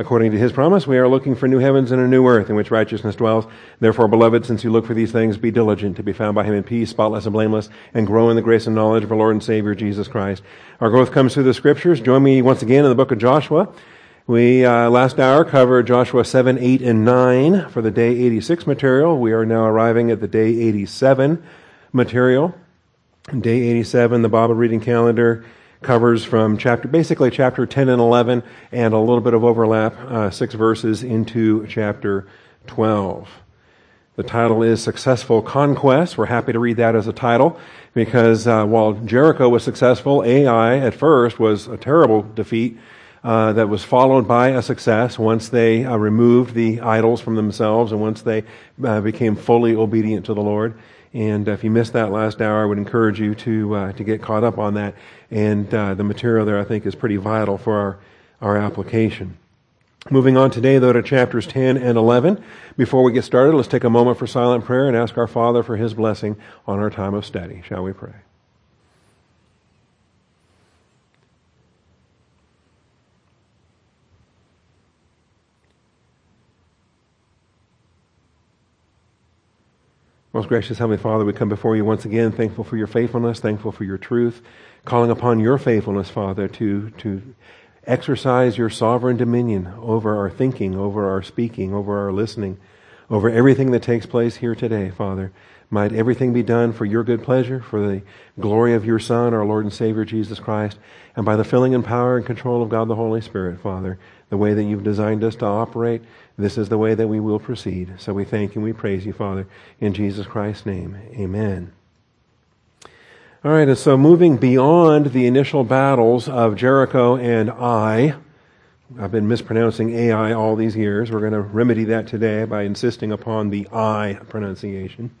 According to his promise, we are looking for new heavens and a new earth in which righteousness dwells. Therefore, beloved, since you look for these things, be diligent to be found by him in peace, spotless and blameless, and grow in the grace and knowledge of our Lord and Savior, Jesus Christ. Our growth comes through the scriptures. Join me once again in the book of Joshua. We, uh, last hour, covered Joshua 7, 8, and 9 for the day 86 material. We are now arriving at the day 87 material. Day 87, the Bible reading calendar covers from chapter, basically chapter 10 and 11, and a little bit of overlap, uh, six verses into chapter 12. The title is Successful Conquest. We're happy to read that as a title because uh, while Jericho was successful, Ai at first was a terrible defeat uh, that was followed by a success once they uh, removed the idols from themselves and once they uh, became fully obedient to the Lord. And if you missed that last hour, I would encourage you to uh, to get caught up on that. And uh, the material there, I think, is pretty vital for our our application. Moving on today, though, to chapters 10 and 11. Before we get started, let's take a moment for silent prayer and ask our Father for His blessing on our time of study. Shall we pray? Most gracious Heavenly Father, we come before you once again, thankful for your faithfulness, thankful for your truth, calling upon your faithfulness, Father, to, to exercise your sovereign dominion over our thinking, over our speaking, over our listening, over everything that takes place here today, Father. Might everything be done for your good pleasure, for the glory of your Son, our Lord and Savior, Jesus Christ, and by the filling and power and control of God the Holy Spirit, Father, the way that you've designed us to operate, this is the way that we will proceed. So we thank you and we praise you, Father, in Jesus Christ's name. Amen. All right, and so moving beyond the initial battles of Jericho and Ai, I've been mispronouncing Ai all these years. We're going to remedy that today by insisting upon the I pronunciation.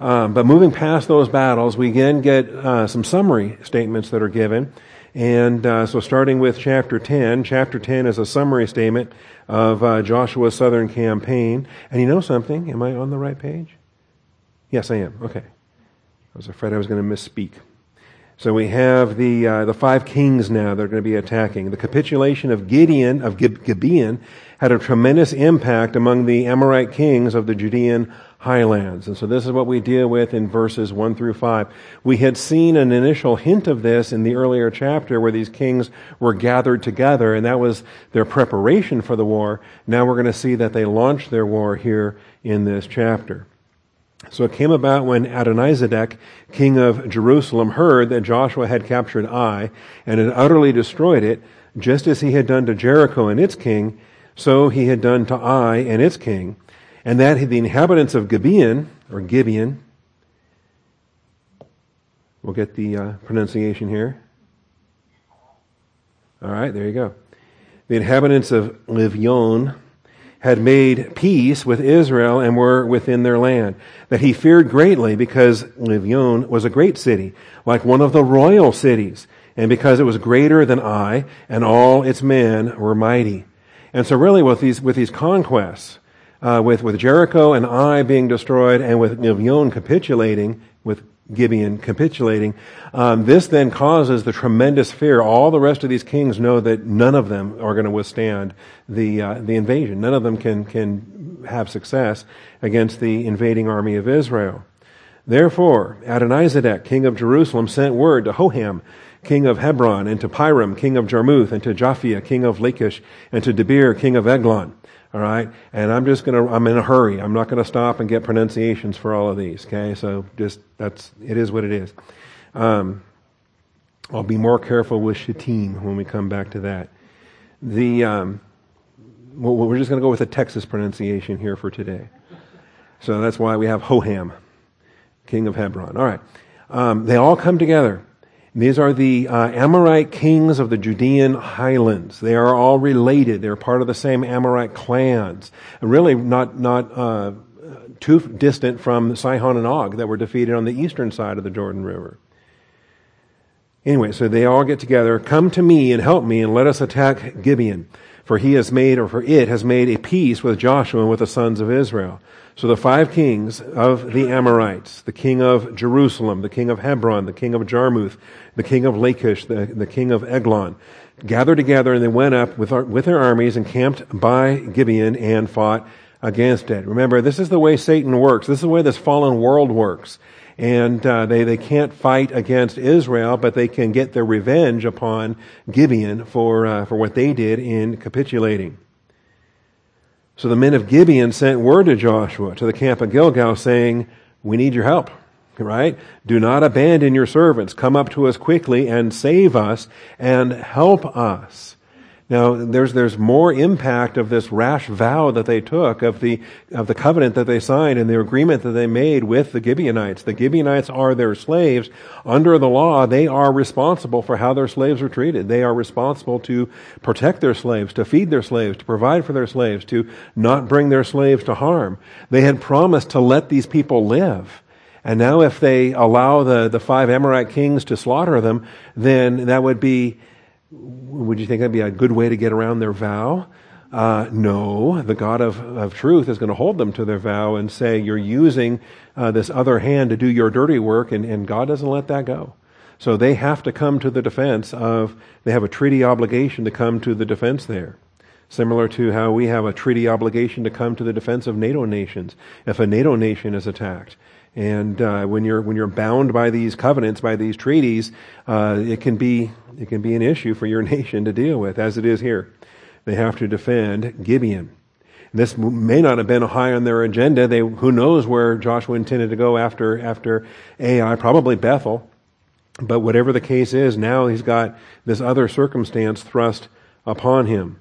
Um, but moving past those battles, we again get uh, some summary statements that are given. And uh, so, starting with chapter 10, chapter 10 is a summary statement of uh, Joshua's southern campaign. And you know something? Am I on the right page? Yes, I am. Okay. I was afraid I was going to misspeak. So we have the uh, the five kings now that are going to be attacking. The capitulation of Gideon of Gibeon had a tremendous impact among the Amorite kings of the Judean highlands. And so this is what we deal with in verses 1 through 5. We had seen an initial hint of this in the earlier chapter where these kings were gathered together, and that was their preparation for the war. Now we're going to see that they launched their war here in this chapter. So it came about when Adonizedek, king of Jerusalem, heard that Joshua had captured Ai and had utterly destroyed it, just as he had done to Jericho and its king, so he had done to Ai and its king and that the inhabitants of Gibeon, or Gibeon, we'll get the uh, pronunciation here. All right, there you go. The inhabitants of Livyon had made peace with Israel and were within their land. That he feared greatly because Livyon was a great city, like one of the royal cities, and because it was greater than Ai, and all its men were mighty. And so really with these, with these conquests, uh, with, with Jericho and Ai being destroyed and with Nivyon capitulating, Gibeon capitulating, um, this then causes the tremendous fear. All the rest of these kings know that none of them are going to withstand the uh, the invasion. None of them can can have success against the invading army of Israel. Therefore, Adonizedek, king of Jerusalem, sent word to Hoham, king of Hebron, and to Piram, king of Jarmuth, and to Japhia, king of Lachish, and to Debir, king of Eglon all right? And I'm just going to, I'm in a hurry. I'm not going to stop and get pronunciations for all of these, okay? So just, that's, it is what it is. Um, I'll be more careful with Shittim when we come back to that. The, um, we're just going to go with a Texas pronunciation here for today. So that's why we have Hoham, king of Hebron. All right. Um, they all come together. These are the uh, Amorite kings of the Judean highlands. They are all related. They're part of the same Amorite clans. Really not, not uh, too distant from Sihon and Og that were defeated on the eastern side of the Jordan River. Anyway, so they all get together. Come to me and help me and let us attack Gibeon. For he has made, or for it has made a peace with Joshua and with the sons of Israel. So the five kings of the Amorites, the king of Jerusalem, the king of Hebron, the king of Jarmuth, the king of Lachish, the, the king of Eglon, gathered together and they went up with, our, with their armies and camped by Gibeon and fought against it. Remember, this is the way Satan works. This is the way this fallen world works. And uh, they, they can't fight against Israel, but they can get their revenge upon Gibeon for, uh, for what they did in capitulating. So the men of Gibeon sent word to Joshua, to the camp of Gilgal, saying, We need your help right? Do not abandon your servants. Come up to us quickly and save us and help us. Now, there's, there's more impact of this rash vow that they took, of the, of the covenant that they signed and the agreement that they made with the Gibeonites. The Gibeonites are their slaves. Under the law, they are responsible for how their slaves are treated. They are responsible to protect their slaves, to feed their slaves, to provide for their slaves, to not bring their slaves to harm. They had promised to let these people live. And now if they allow the, the five Amorite kings to slaughter them, then that would be, would you think that'd be a good way to get around their vow? Uh, no, the God of, of truth is going to hold them to their vow and say, you're using uh, this other hand to do your dirty work, and, and God doesn't let that go. So they have to come to the defense of, they have a treaty obligation to come to the defense there. Similar to how we have a treaty obligation to come to the defense of NATO nations if a NATO nation is attacked. And uh, when you're when you're bound by these covenants, by these treaties, uh, it can be it can be an issue for your nation to deal with, as it is here. They have to defend Gibeon. This may not have been high on their agenda. They who knows where Joshua intended to go after after Ai, probably Bethel. But whatever the case is, now he's got this other circumstance thrust upon him.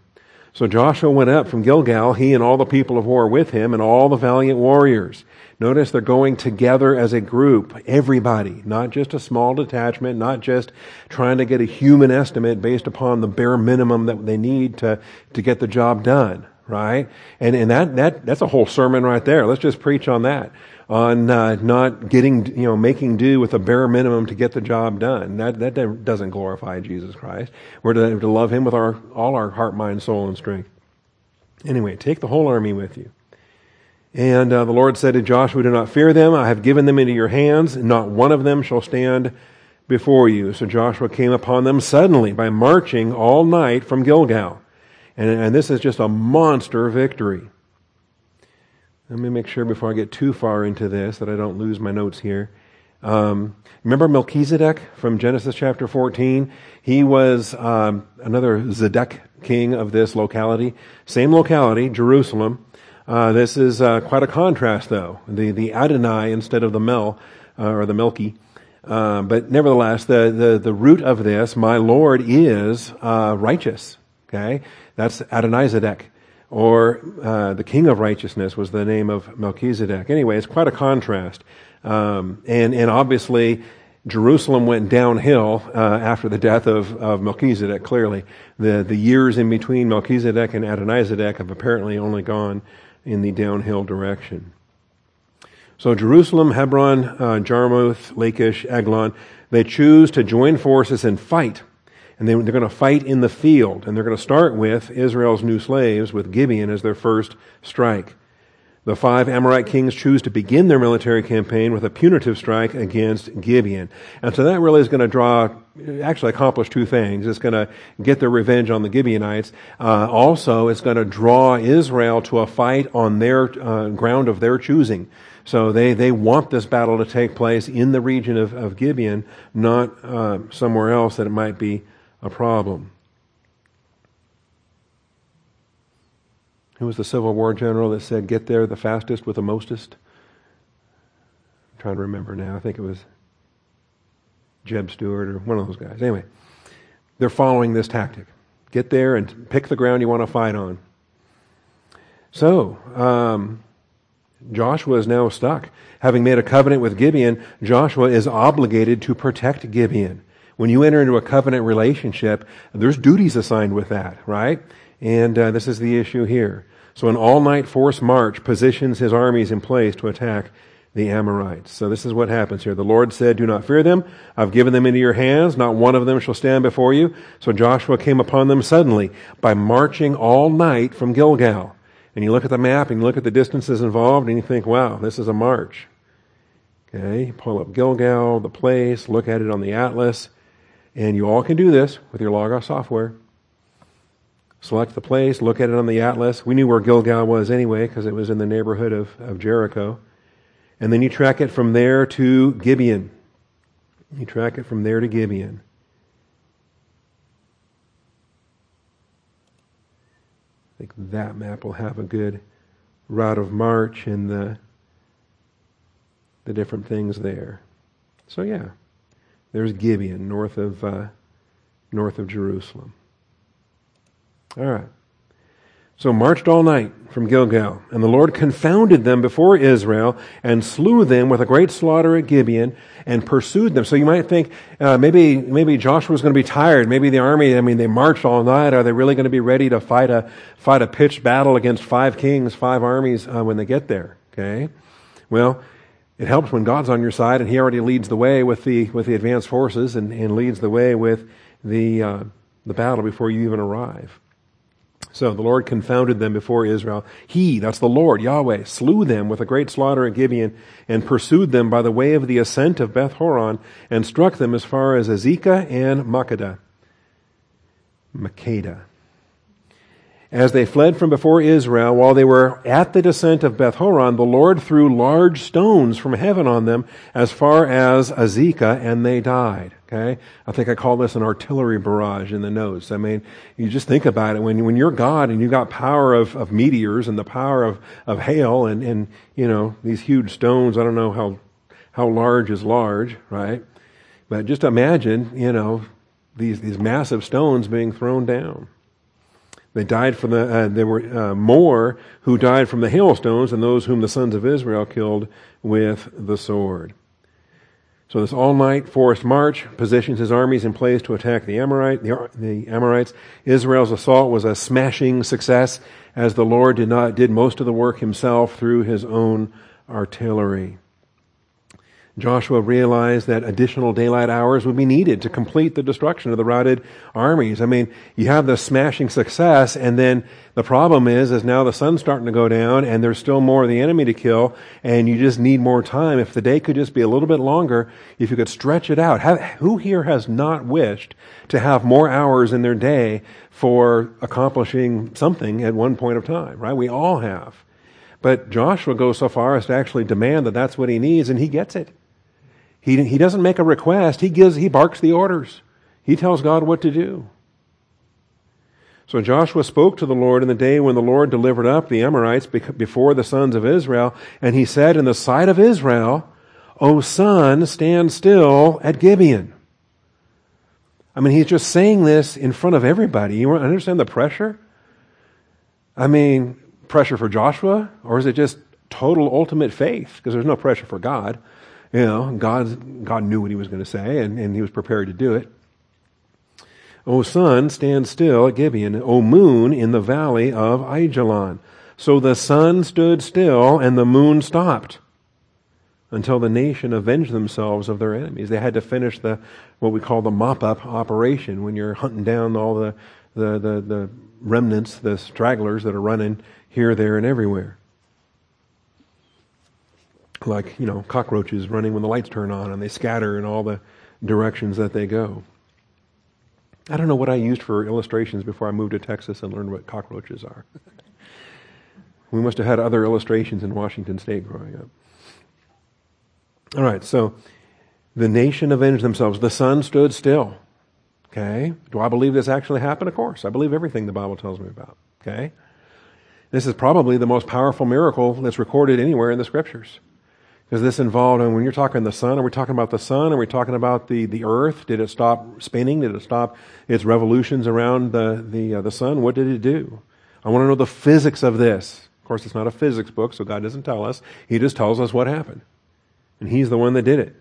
So Joshua went up from Gilgal, he and all the people of war with him, and all the valiant warriors. Notice they're going together as a group, everybody, not just a small detachment, not just trying to get a human estimate based upon the bare minimum that they need to, to get the job done, right? And, and that, that, that's a whole sermon right there. Let's just preach on that on uh, not getting, you know, making do with a bare minimum to get the job done. That that doesn't glorify Jesus Christ. We're to, to love Him with our all our heart, mind, soul, and strength. Anyway, take the whole army with you. And uh, the Lord said to Joshua, Do not fear them. I have given them into your hands. And not one of them shall stand before you. So Joshua came upon them suddenly by marching all night from Gilgal. And, and this is just a monster victory. Let me make sure before I get too far into this that I don't lose my notes here. Um, remember Melchizedek from Genesis chapter 14? He was um, another Zedek king of this locality. Same locality, Jerusalem. Uh, this is uh, quite a contrast, though. The the Adonai instead of the Mel uh, or the Melchi. Uh, but nevertheless, the, the, the root of this, my Lord, is uh, righteous. Okay, that's Adonizedek or uh, the king of righteousness was the name of Melchizedek. Anyway, it's quite a contrast. Um, and, and obviously, Jerusalem went downhill uh, after the death of, of Melchizedek, clearly. The, the years in between Melchizedek and Adonizedek have apparently only gone in the downhill direction. So Jerusalem, Hebron, uh, Jarmuth, Lachish, Eglon, they choose to join forces and fight and they, are going to fight in the field. And they're going to start with Israel's new slaves, with Gibeon as their first strike. The five Amorite kings choose to begin their military campaign with a punitive strike against Gibeon. And so that really is going to draw, actually accomplish two things. It's going to get their revenge on the Gibeonites. Uh, also, it's going to draw Israel to a fight on their uh, ground of their choosing. So they, they want this battle to take place in the region of, of Gibeon, not uh, somewhere else that it might be a problem. Who was the Civil War general that said, Get there the fastest with the mostest? I'm trying to remember now. I think it was Jeb Stuart or one of those guys. Anyway, they're following this tactic. Get there and pick the ground you want to fight on. So, um, Joshua is now stuck. Having made a covenant with Gibeon, Joshua is obligated to protect Gibeon. When you enter into a covenant relationship, there's duties assigned with that, right? And uh, this is the issue here. So an all-night force march positions his armies in place to attack the Amorites. So this is what happens here. The Lord said, Do not fear them. I've given them into your hands. Not one of them shall stand before you. So Joshua came upon them suddenly by marching all night from Gilgal. And you look at the map and you look at the distances involved and you think, wow, this is a march. Okay, pull up Gilgal, the place, look at it on the atlas. And you all can do this with your Logos software. Select the place, look at it on the atlas. We knew where Gilgal was anyway because it was in the neighborhood of, of Jericho. And then you track it from there to Gibeon. You track it from there to Gibeon. I think that map will have a good route of march and the the different things there. So yeah, there's Gibeon north of uh, north of Jerusalem. All right. So marched all night from Gilgal, and the Lord confounded them before Israel and slew them with a great slaughter at Gibeon and pursued them. So you might think uh, maybe maybe Joshua was going to be tired. Maybe the army. I mean, they marched all night. Are they really going to be ready to fight a fight a pitched battle against five kings, five armies uh, when they get there? Okay. Well, it helps when God's on your side and He already leads the way with the with the advanced forces and, and leads the way with the uh, the battle before you even arrive. So the Lord confounded them before Israel. He, that's the Lord, Yahweh, slew them with a great slaughter at Gibeon and pursued them by the way of the ascent of Beth Horon and struck them as far as Azekah and Makkedah. Makkedah. As they fled from before Israel, while they were at the descent of Beth Horon, the Lord threw large stones from heaven on them as far as Azekah, and they died. Okay? I think I call this an artillery barrage in the notes. I mean, you just think about it. When, when you're God and you've got power of, of meteors and the power of, of hail and, and, you know, these huge stones, I don't know how, how large is large, right? But just imagine, you know, these, these massive stones being thrown down. They died from the, uh, there were uh, more who died from the hailstones than those whom the sons of Israel killed with the sword. So this all-night forced march positions his armies in place to attack the, Amorite, the, the Amorites. Israel's assault was a smashing success as the Lord did not, did most of the work himself through his own artillery. Joshua realized that additional daylight hours would be needed to complete the destruction of the routed armies. I mean, you have the smashing success, and then the problem is, is now the sun's starting to go down, and there's still more of the enemy to kill, and you just need more time. If the day could just be a little bit longer, if you could stretch it out. Have, who here has not wished to have more hours in their day for accomplishing something at one point of time, right? We all have. But Joshua goes so far as to actually demand that that's what he needs, and he gets it. He, he doesn't make a request. He gives, he barks the orders. He tells God what to do. So Joshua spoke to the Lord in the day when the Lord delivered up the Amorites before the sons of Israel, and he said in the sight of Israel, O sun, stand still at Gibeon. I mean, he's just saying this in front of everybody. You understand the pressure? I mean, pressure for Joshua, or is it just total ultimate faith? Because there's no pressure for God. You know, God, God knew what he was going to say, and, and he was prepared to do it. O sun, stand still at Gibeon. O moon, in the valley of Ajalon. So the sun stood still, and the moon stopped until the nation avenged themselves of their enemies. They had to finish the what we call the mop-up operation when you're hunting down all the, the, the, the remnants, the stragglers that are running here, there, and everywhere like, you know, cockroaches running when the lights turn on and they scatter in all the directions that they go. I don't know what I used for illustrations before I moved to Texas and learned what cockroaches are. we must have had other illustrations in Washington State growing up. All right, so the nation avenged themselves. The sun stood still. Okay? Do I believe this actually happened? Of course. I believe everything the Bible tells me about. Okay? This is probably the most powerful miracle that's recorded anywhere in the scriptures. Is this involved, and when you're talking the sun, are we talking about the sun? Are we talking about the, the earth? Did it stop spinning? Did it stop its revolutions around the, the, uh, the sun? What did it do? I want to know the physics of this. Of course, it's not a physics book, so God doesn't tell us. He just tells us what happened. And He's the one that did it.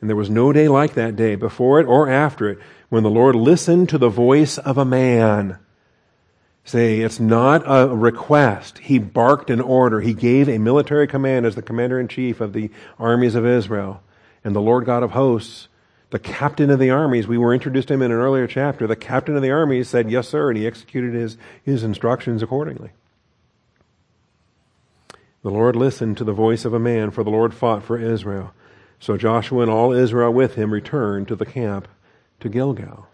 And there was no day like that day, before it or after it, when the Lord listened to the voice of a man. Say, it's not a request. He barked an order. He gave a military command as the commander in chief of the armies of Israel. And the Lord God of hosts, the captain of the armies, we were introduced to him in an earlier chapter. The captain of the armies said, Yes, sir, and he executed his, his instructions accordingly. The Lord listened to the voice of a man, for the Lord fought for Israel. So Joshua and all Israel with him returned to the camp to Gilgal.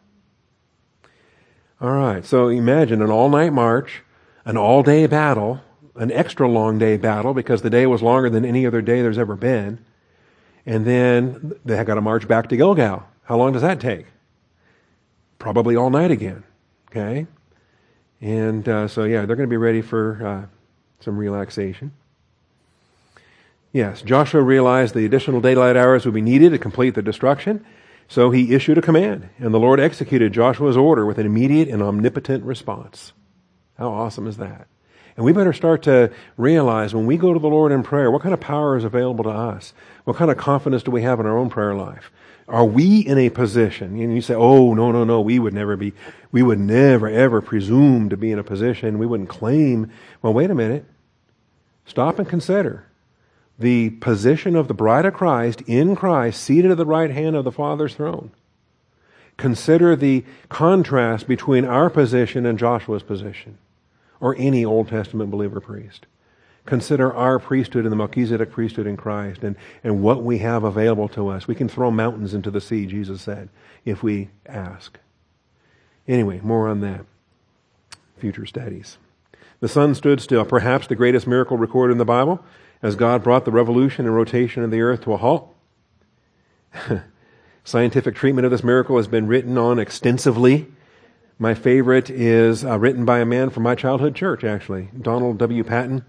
All right, so imagine an all night march, an all day battle, an extra long day battle because the day was longer than any other day there's ever been. And then they have got to march back to Gilgal. How long does that take? Probably all night again. Okay? And uh, so, yeah, they're going to be ready for uh, some relaxation. Yes, Joshua realized the additional daylight hours would be needed to complete the destruction, so he issued a command, and the Lord executed Joshua's order with an immediate and omnipotent response. How awesome is that? And we better start to realize when we go to the Lord in prayer, what kind of power is available to us? What kind of confidence do we have in our own prayer life? Are we in a position, and you say, oh, no, no, no, we would never be, we would never, ever presume to be in a position, we wouldn't claim. Well, wait a minute. Stop and consider the position of the bride of Christ in Christ, seated at the right hand of the Father's throne. Consider the contrast between our position and Joshua's position, or any Old Testament believer priest. Consider our priesthood and the Melchizedek priesthood in Christ and, and what we have available to us. We can throw mountains into the sea, Jesus said, if we ask. Anyway, more on that. Future studies. The sun stood still, perhaps the greatest miracle recorded in the Bible as God brought the revolution and rotation of the earth to a halt. Scientific treatment of this miracle has been written on extensively. My favorite is uh, written by a man from my childhood church, actually, Donald W. Patten.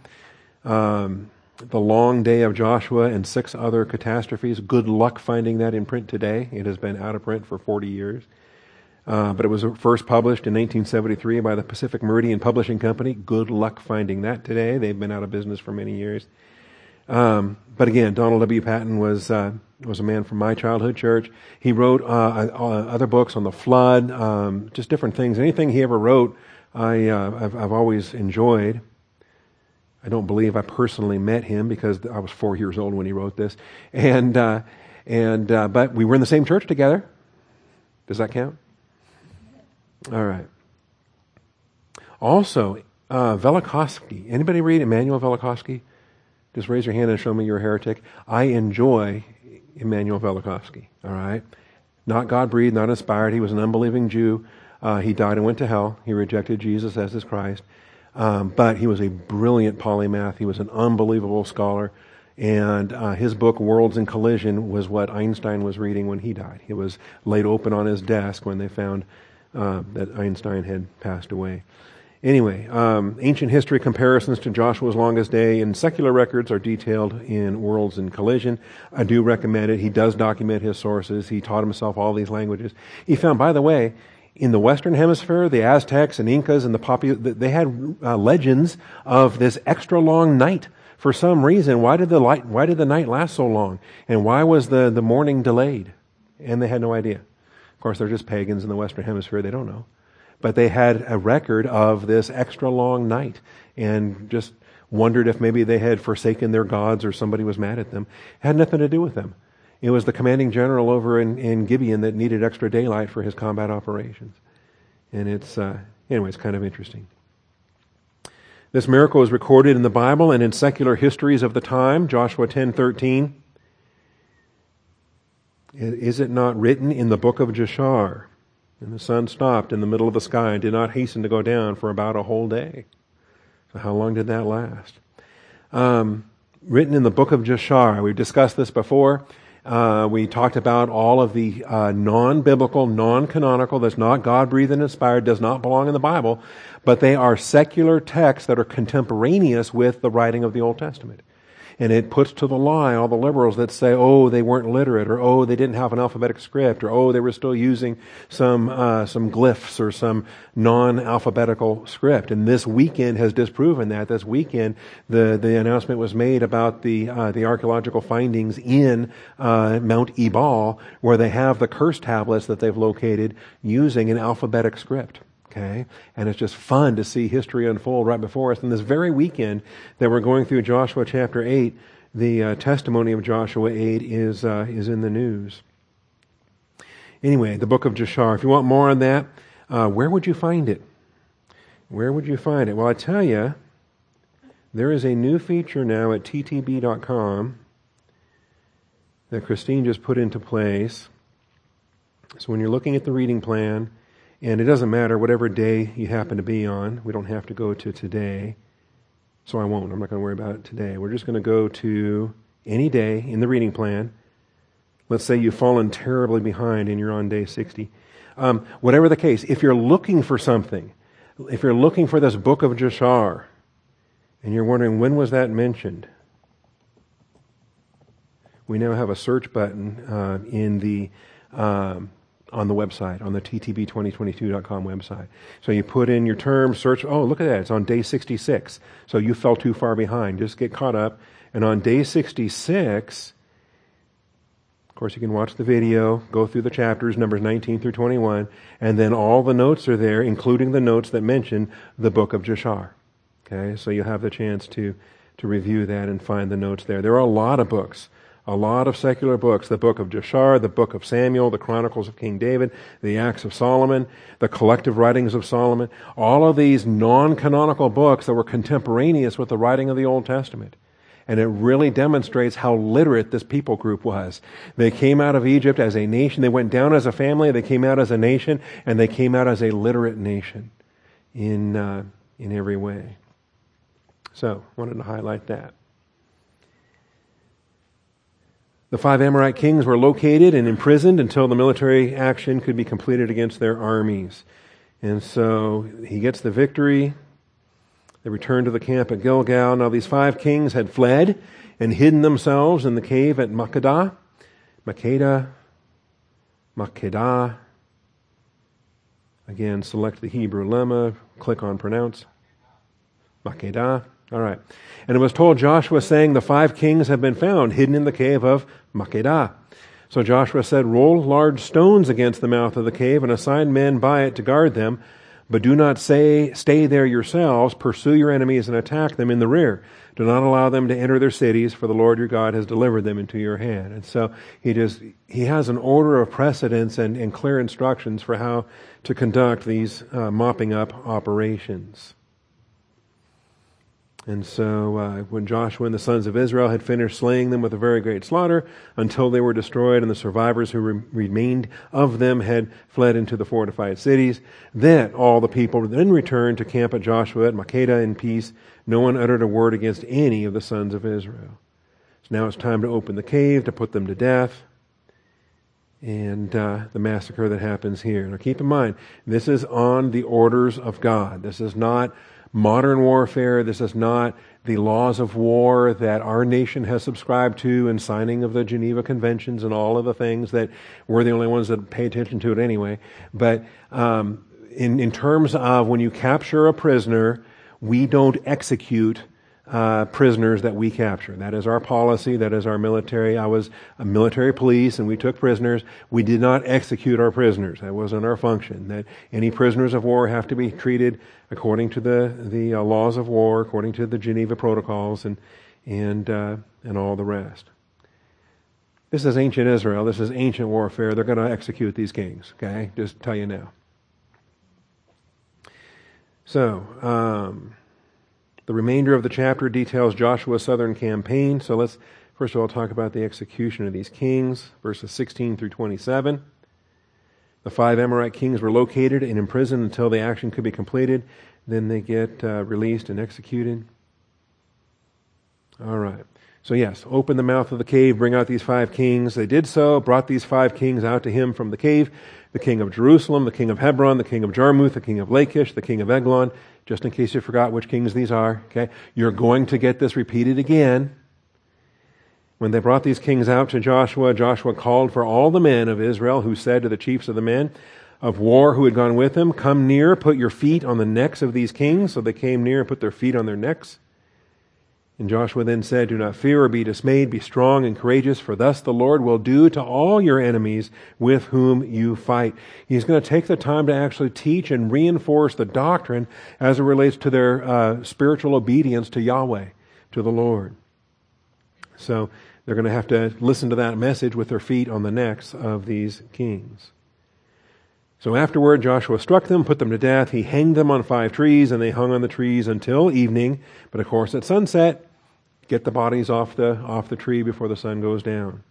Um, the Long Day of Joshua and six other catastrophes. Good luck finding that in print today. It has been out of print for 40 years. Uh, but it was first published in 1973 by the Pacific Meridian Publishing Company. Good luck finding that today. They've been out of business for many years. Um, but again, Donald W. Patten was uh, was a man from my childhood church. He wrote uh, uh, other books on the flood, um, just different things. Anything he ever wrote, I uh, I've, I've, always enjoyed. I don't believe I personally met him because I was four years old when he wrote this, and uh, and uh, but we were in the same church together. Does that count? All right. Also, Velikovsky. Anybody read Immanuel Velikovsky? Just raise your hand and show me you're a heretic. I enjoy Immanuel Velikovsky, all right? Not God breathed, not inspired. He was an unbelieving Jew. Uh, he died and went to hell. He rejected Jesus as his Christ. Um, but he was a brilliant polymath. He was an unbelievable scholar. And uh, his book, Worlds in Collision, was what Einstein was reading when he died. It was laid open on his desk when they found uh, that Einstein had passed away. Anyway, um, ancient history comparisons to Joshua's longest day and secular records are detailed in Worlds in Collision. I do recommend it. He does document his sources. He taught himself all these languages. He found, by the way, in the Western Hemisphere, the Aztecs and Incas and the Papu, they had uh, legends of this extra long night. For some reason, why did the light, why did the night last so long? And why was the, the morning delayed? And they had no idea. Of course, they're just pagans in the Western Hemisphere. They don't know but they had a record of this extra long night and just wondered if maybe they had forsaken their gods or somebody was mad at them. It had nothing to do with them. It was the commanding general over in, in Gibeon that needed extra daylight for his combat operations. And it's, uh, anyway, it's kind of interesting. This miracle is recorded in the Bible and in secular histories of the time, Joshua 10:13. Is it not written in the book of Jashar? And the sun stopped in the middle of the sky and did not hasten to go down for about a whole day. So, how long did that last? Um, written in the book of Jashar. We've discussed this before. Uh, we talked about all of the uh, non biblical, non canonical, that's not God breathed and inspired, does not belong in the Bible, but they are secular texts that are contemporaneous with the writing of the Old Testament. And it puts to the lie all the liberals that say, oh, they weren't literate, or oh, they didn't have an alphabetic script, or oh, they were still using some, uh, some glyphs or some non-alphabetical script. And this weekend has disproven that. This weekend, the, the announcement was made about the, uh, the archaeological findings in uh, Mount Ebal, where they have the curse tablets that they've located using an alphabetic script. Okay? And it's just fun to see history unfold right before us. And this very weekend that we're going through Joshua chapter 8, the uh, testimony of Joshua 8 is, uh, is in the news. Anyway, the book of Jashar. If you want more on that, uh, where would you find it? Where would you find it? Well, I tell you, there is a new feature now at ttb.com that Christine just put into place. So when you're looking at the reading plan, And it doesn't matter whatever day you happen to be on. We don't have to go to today. So I won't. I'm not going to worry about it today. We're just going to go to any day in the reading plan. Let's say you've fallen terribly behind and you're on day 60. Um, whatever the case, if you're looking for something, if you're looking for this book of Jashar, and you're wondering when was that mentioned, we now have a search button uh, in the um, on the website, on the ttb2022.com website. So you put in your term, search, oh, look at that, it's on day 66. So you fell too far behind. Just get caught up. And on day 66, of course, you can watch the video, go through the chapters, numbers 19 through 21, and then all the notes are there, including the notes that mention the book of Jashar. Okay, so you'll have the chance to, to review that and find the notes there. There are a lot of books a lot of secular books the book of Jashar, the book of Samuel, the Chronicles of King David, the Acts of Solomon, the collective writings of Solomon, all of these non canonical books that were contemporaneous with the writing of the Old Testament. And it really demonstrates how literate this people group was. They came out of Egypt as a nation. They went down as a family. They came out as a nation. And they came out as a literate nation in, uh, in every way. So, wanted to highlight that. The five Amorite kings were located and imprisoned until the military action could be completed against their armies. And so he gets the victory. They return to the camp at Gilgal. Now, these five kings had fled and hidden themselves in the cave at Makkedah. Makkedah. Makkedah. Again, select the Hebrew lemma, click on pronounce. Makkedah. All right. And it was told Joshua, saying, The five kings have been found hidden in the cave of Makkedah. So Joshua said, Roll large stones against the mouth of the cave and assign men by it to guard them. But do not say, Stay there yourselves. Pursue your enemies and attack them in the rear. Do not allow them to enter their cities, for the Lord your God has delivered them into your hand. And so he just, he has an order of precedence and, and clear instructions for how to conduct these uh, mopping up operations. And so, uh, when Joshua and the sons of Israel had finished slaying them with a very great slaughter until they were destroyed and the survivors who re- remained of them had fled into the fortified cities, then all the people then returned to camp at Joshua at Makkedah in peace. No one uttered a word against any of the sons of Israel. So now it's time to open the cave to put them to death. And uh, the massacre that happens here. Now keep in mind, this is on the orders of God. This is not modern warfare. This is not the laws of war that our nation has subscribed to and signing of the Geneva Conventions and all of the things that we're the only ones that pay attention to it anyway. But um, in, in terms of when you capture a prisoner, we don't execute uh, prisoners that we capture. That is our policy. That is our military. I was a military police and we took prisoners. We did not execute our prisoners. That wasn't our function. That any prisoners of war have to be treated according to the, the uh, laws of war, according to the Geneva Protocols and, and, uh, and all the rest. This is ancient Israel. This is ancient warfare. They're going to execute these kings. Okay? Just tell you now. So, um, the remainder of the chapter details Joshua's southern campaign. So let's first of all talk about the execution of these kings, verses 16 through 27. The five Amorite kings were located and imprisoned until the action could be completed. Then they get uh, released and executed. All right. So, yes, open the mouth of the cave, bring out these five kings. They did so, brought these five kings out to him from the cave the king of Jerusalem, the king of Hebron, the king of Jarmuth, the king of Lachish, the king of Eglon, just in case you forgot which kings these are. Okay? You're going to get this repeated again. When they brought these kings out to Joshua, Joshua called for all the men of Israel who said to the chiefs of the men of war who had gone with him, Come near, put your feet on the necks of these kings. So they came near and put their feet on their necks. And Joshua then said, Do not fear or be dismayed, be strong and courageous, for thus the Lord will do to all your enemies with whom you fight. He's going to take the time to actually teach and reinforce the doctrine as it relates to their uh, spiritual obedience to Yahweh, to the Lord. So they're going to have to listen to that message with their feet on the necks of these kings. So afterward, Joshua struck them, put them to death. He hanged them on five trees, and they hung on the trees until evening. But of course, at sunset, get the bodies off the, off the tree before the sun goes down.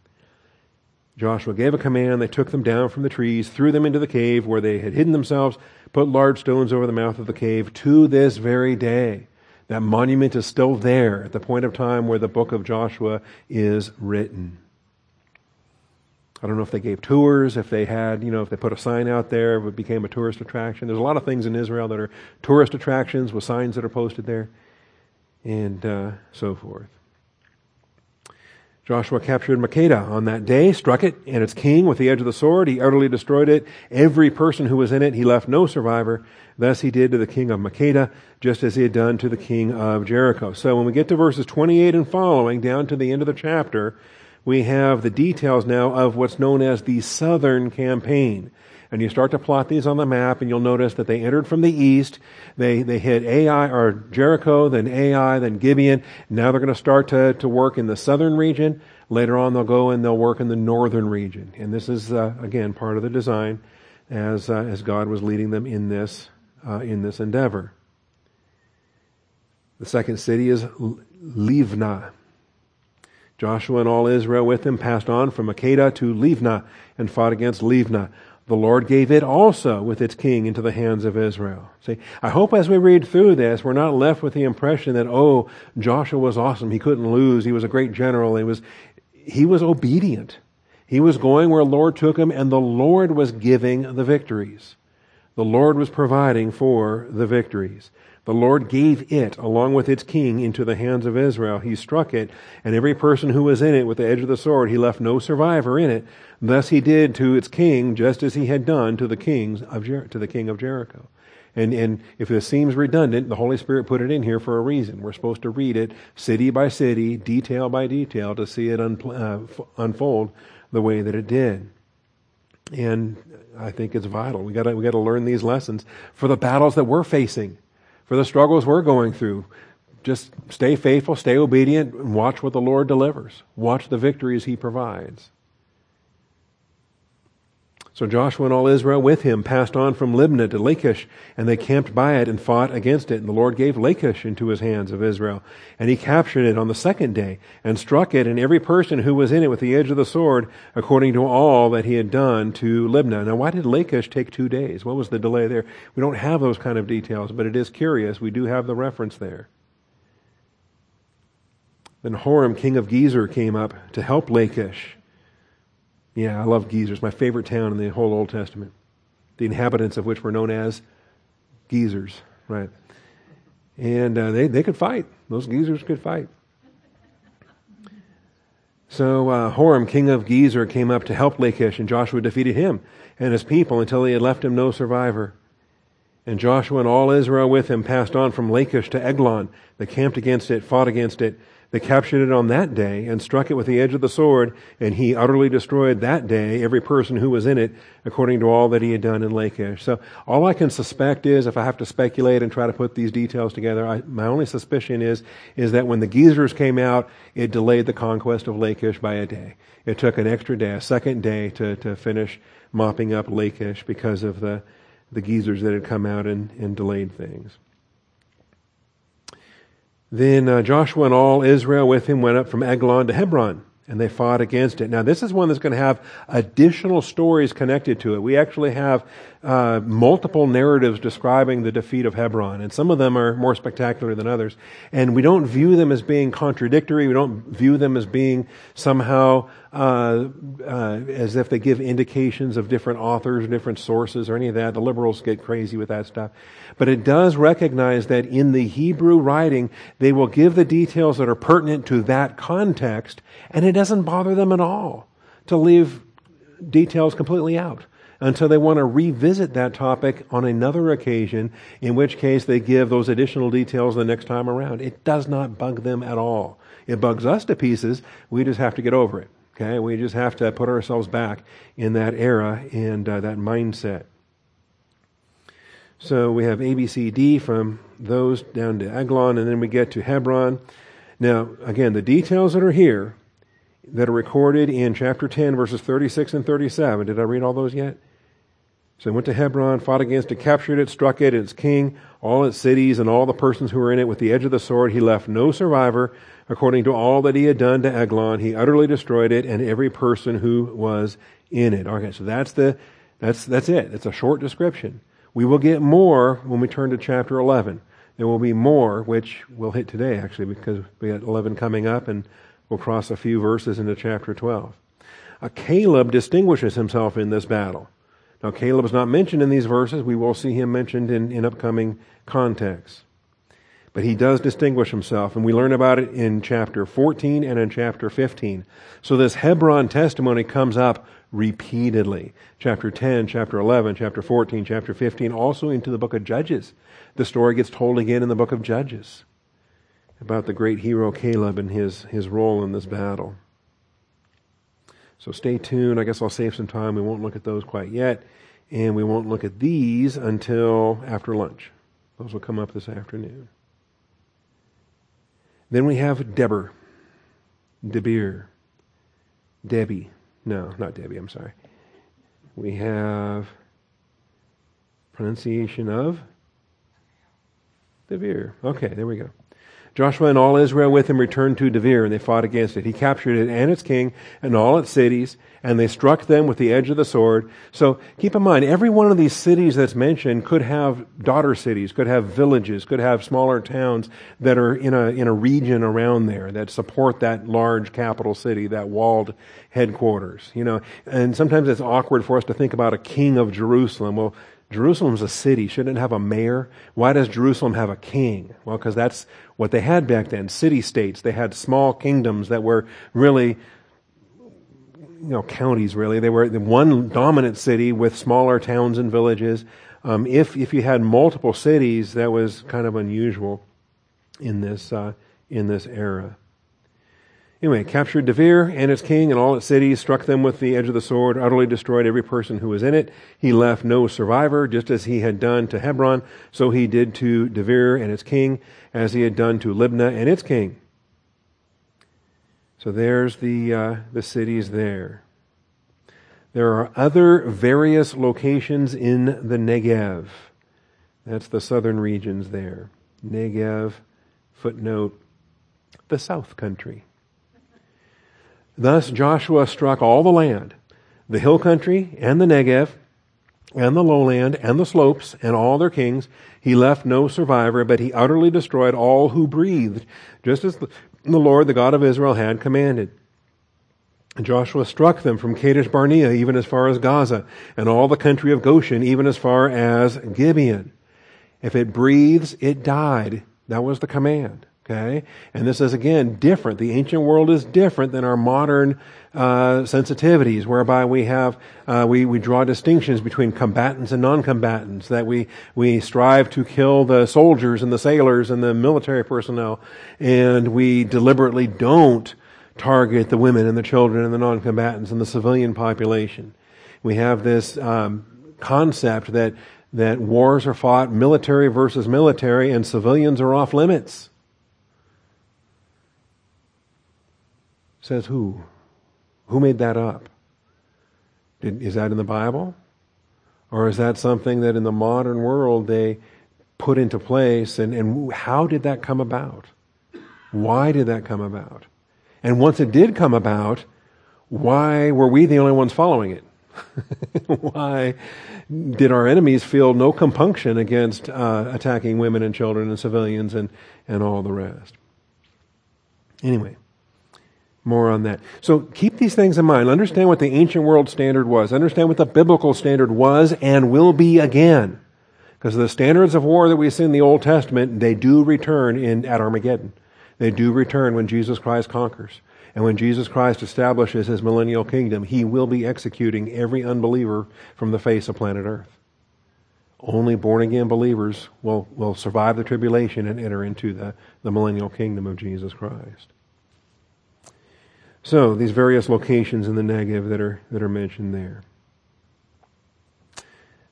Joshua gave a command. They took them down from the trees, threw them into the cave where they had hidden themselves, put large stones over the mouth of the cave to this very day. That monument is still there at the point of time where the book of Joshua is written. I don't know if they gave tours, if they had, you know, if they put a sign out there, if it became a tourist attraction. There's a lot of things in Israel that are tourist attractions with signs that are posted there, and uh, so forth. Joshua captured Makkedah on that day, struck it and its king with the edge of the sword. He utterly destroyed it. Every person who was in it, he left no survivor. Thus he did to the king of Makkedah, just as he had done to the king of Jericho. So when we get to verses 28 and following, down to the end of the chapter, we have the details now of what's known as the southern campaign. And you start to plot these on the map, and you'll notice that they entered from the east. They, they hit Ai, or Jericho, then Ai, then Gibeon. Now they're going to start to, to work in the southern region. Later on, they'll go and they'll work in the northern region. And this is, uh, again, part of the design as, uh, as God was leading them in this, uh, in this endeavor. The second city is Livnah. Joshua and all Israel with him passed on from Makkedah to Livnah and fought against Livnah the Lord gave it also with its king into the hands of Israel. See, I hope as we read through this, we're not left with the impression that, oh, Joshua was awesome. He couldn't lose. He was a great general. He was, he was obedient. He was going where the Lord took him, and the Lord was giving the victories. The Lord was providing for the victories. The Lord gave it, along with its king, into the hands of Israel. He struck it, and every person who was in it with the edge of the sword, he left no survivor in it. Thus he did to its king just as he had done to the kings of Jer- to the king of Jericho. And, and if this seems redundant, the Holy Spirit put it in here for a reason. We're supposed to read it city by city, detail by detail, to see it uh, unfold the way that it did. And I think it's vital. We got we got to learn these lessons for the battles that we're facing, for the struggles we're going through. Just stay faithful, stay obedient, and watch what the Lord delivers. Watch the victories He provides. So Joshua and all Israel with him passed on from Libnah to Lachish, and they camped by it and fought against it. And the Lord gave Lachish into his hands of Israel. And he captured it on the second day, and struck it, and every person who was in it with the edge of the sword, according to all that he had done to Libnah. Now, why did Lachish take two days? What was the delay there? We don't have those kind of details, but it is curious. We do have the reference there. Then Horam, king of Gezer, came up to help Lachish yeah, I love Gezer. It's my favorite town in the whole Old Testament. The inhabitants of which were known as Gezers, right? And uh, they, they could fight. Those Gezers could fight. So uh, Horam, king of Gezer, came up to help Lachish, and Joshua defeated him and his people until he had left him no survivor. And Joshua and all Israel with him passed on from Lachish to Eglon. They camped against it, fought against it, they captured it on that day and struck it with the edge of the sword, and he utterly destroyed that day every person who was in it, according to all that he had done in Lachish. So all I can suspect is, if I have to speculate and try to put these details together, I, my only suspicion is, is that when the Gezers came out, it delayed the conquest of Lachish by a day. It took an extra day, a second day, to, to finish mopping up Lachish because of the, the Gezers that had come out and, and delayed things. Then uh, Joshua and all Israel with him went up from Eglon to Hebron, and they fought against it. Now, this is one that's going to have additional stories connected to it. We actually have uh, multiple narratives describing the defeat of Hebron, and some of them are more spectacular than others. And we don't view them as being contradictory. We don't view them as being somehow uh, uh, as if they give indications of different authors, different sources, or any of that. The liberals get crazy with that stuff. But it does recognize that in the Hebrew writing, they will give the details that are pertinent to that context, and it doesn't bother them at all to leave details completely out until they want to revisit that topic on another occasion, in which case they give those additional details the next time around. It does not bug them at all. It bugs us to pieces. We just have to get over it. Okay? We just have to put ourselves back in that era and uh, that mindset. So we have A, B, C, D from those down to Aglon, and then we get to Hebron. Now, again, the details that are here that are recorded in chapter 10, verses 36 and 37. Did I read all those yet? So he went to Hebron, fought against it, captured it, struck it, its king, all its cities, and all the persons who were in it with the edge of the sword. He left no survivor. According to all that he had done to Eglon, he utterly destroyed it and every person who was in it. Okay, so that's the that's that's it. It's a short description. We will get more when we turn to chapter 11. There will be more, which we'll hit today actually, because we got 11 coming up, and we'll cross a few verses into chapter 12. Uh, Caleb distinguishes himself in this battle. Now, Caleb is not mentioned in these verses. We will see him mentioned in, in upcoming contexts. But he does distinguish himself, and we learn about it in chapter 14 and in chapter 15. So this Hebron testimony comes up repeatedly. Chapter 10, chapter 11, chapter 14, chapter 15, also into the book of Judges. The story gets told again in the book of Judges about the great hero Caleb and his, his role in this battle. So stay tuned. I guess I'll save some time. We won't look at those quite yet. And we won't look at these until after lunch. Those will come up this afternoon. Then we have Deborah, Debir, Debbie. No, not Debbie, I'm sorry. We have pronunciation of Debir. Okay, there we go. Joshua and all Israel with him returned to Debir, and they fought against it. He captured it and its king and all its cities, and they struck them with the edge of the sword. So keep in mind, every one of these cities that's mentioned could have daughter cities, could have villages, could have smaller towns that are in a, in a region around there that support that large capital city, that walled headquarters. You know, and sometimes it's awkward for us to think about a king of Jerusalem. Well, Jerusalem's a city. Shouldn't it have a mayor? Why does Jerusalem have a king? Well, because that's what they had back then. City states. They had small kingdoms that were really, you know, counties really. They were the one dominant city with smaller towns and villages. Um, if, if you had multiple cities, that was kind of unusual in this, uh, in this era. Anyway, captured Debir and its king and all its cities, struck them with the edge of the sword, utterly destroyed every person who was in it. He left no survivor, just as he had done to Hebron, so he did to Debir and its king, as he had done to Libnah and its king. So there's the, uh, the cities there. There are other various locations in the Negev. That's the southern regions there. Negev, footnote, the south country. Thus Joshua struck all the land, the hill country and the Negev, and the lowland and the slopes and all their kings. He left no survivor, but he utterly destroyed all who breathed, just as the Lord, the God of Israel, had commanded. Joshua struck them from Kadesh Barnea even as far as Gaza, and all the country of Goshen even as far as Gibeon. If it breathes, it died. That was the command. Okay? And this is again different. The ancient world is different than our modern uh, sensitivities, whereby we have uh, we we draw distinctions between combatants and non-combatants. That we we strive to kill the soldiers and the sailors and the military personnel, and we deliberately don't target the women and the children and the non-combatants and the civilian population. We have this um, concept that that wars are fought military versus military, and civilians are off limits. Says who? Who made that up? Did, is that in the Bible? Or is that something that in the modern world they put into place? And, and how did that come about? Why did that come about? And once it did come about, why were we the only ones following it? why did our enemies feel no compunction against uh, attacking women and children and civilians and, and all the rest? Anyway, more on that. So keep these things in mind. Understand what the ancient world standard was. Understand what the biblical standard was and will be again. Because the standards of war that we see in the Old Testament, they do return in, at Armageddon. They do return when Jesus Christ conquers. And when Jesus Christ establishes his millennial kingdom, he will be executing every unbeliever from the face of planet Earth. Only born again believers will, will survive the tribulation and enter into the, the millennial kingdom of Jesus Christ. So these various locations in the Negev that are that are mentioned there.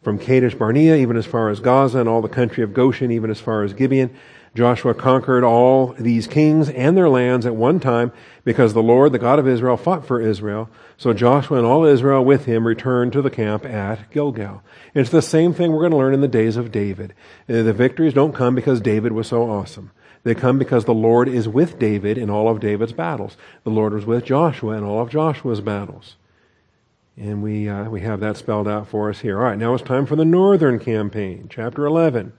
from Kadesh Barnea, even as far as Gaza, and all the country of Goshen, even as far as Gibeon. Joshua conquered all these kings and their lands at one time because the Lord, the God of Israel, fought for Israel. So Joshua and all Israel with him returned to the camp at Gilgal. It's the same thing we're going to learn in the days of David. Uh, the victories don't come because David was so awesome. They come because the Lord is with David in all of David's battles. The Lord was with Joshua in all of Joshua's battles. And we, uh, we have that spelled out for us here. All right, now it's time for the northern campaign, chapter 11.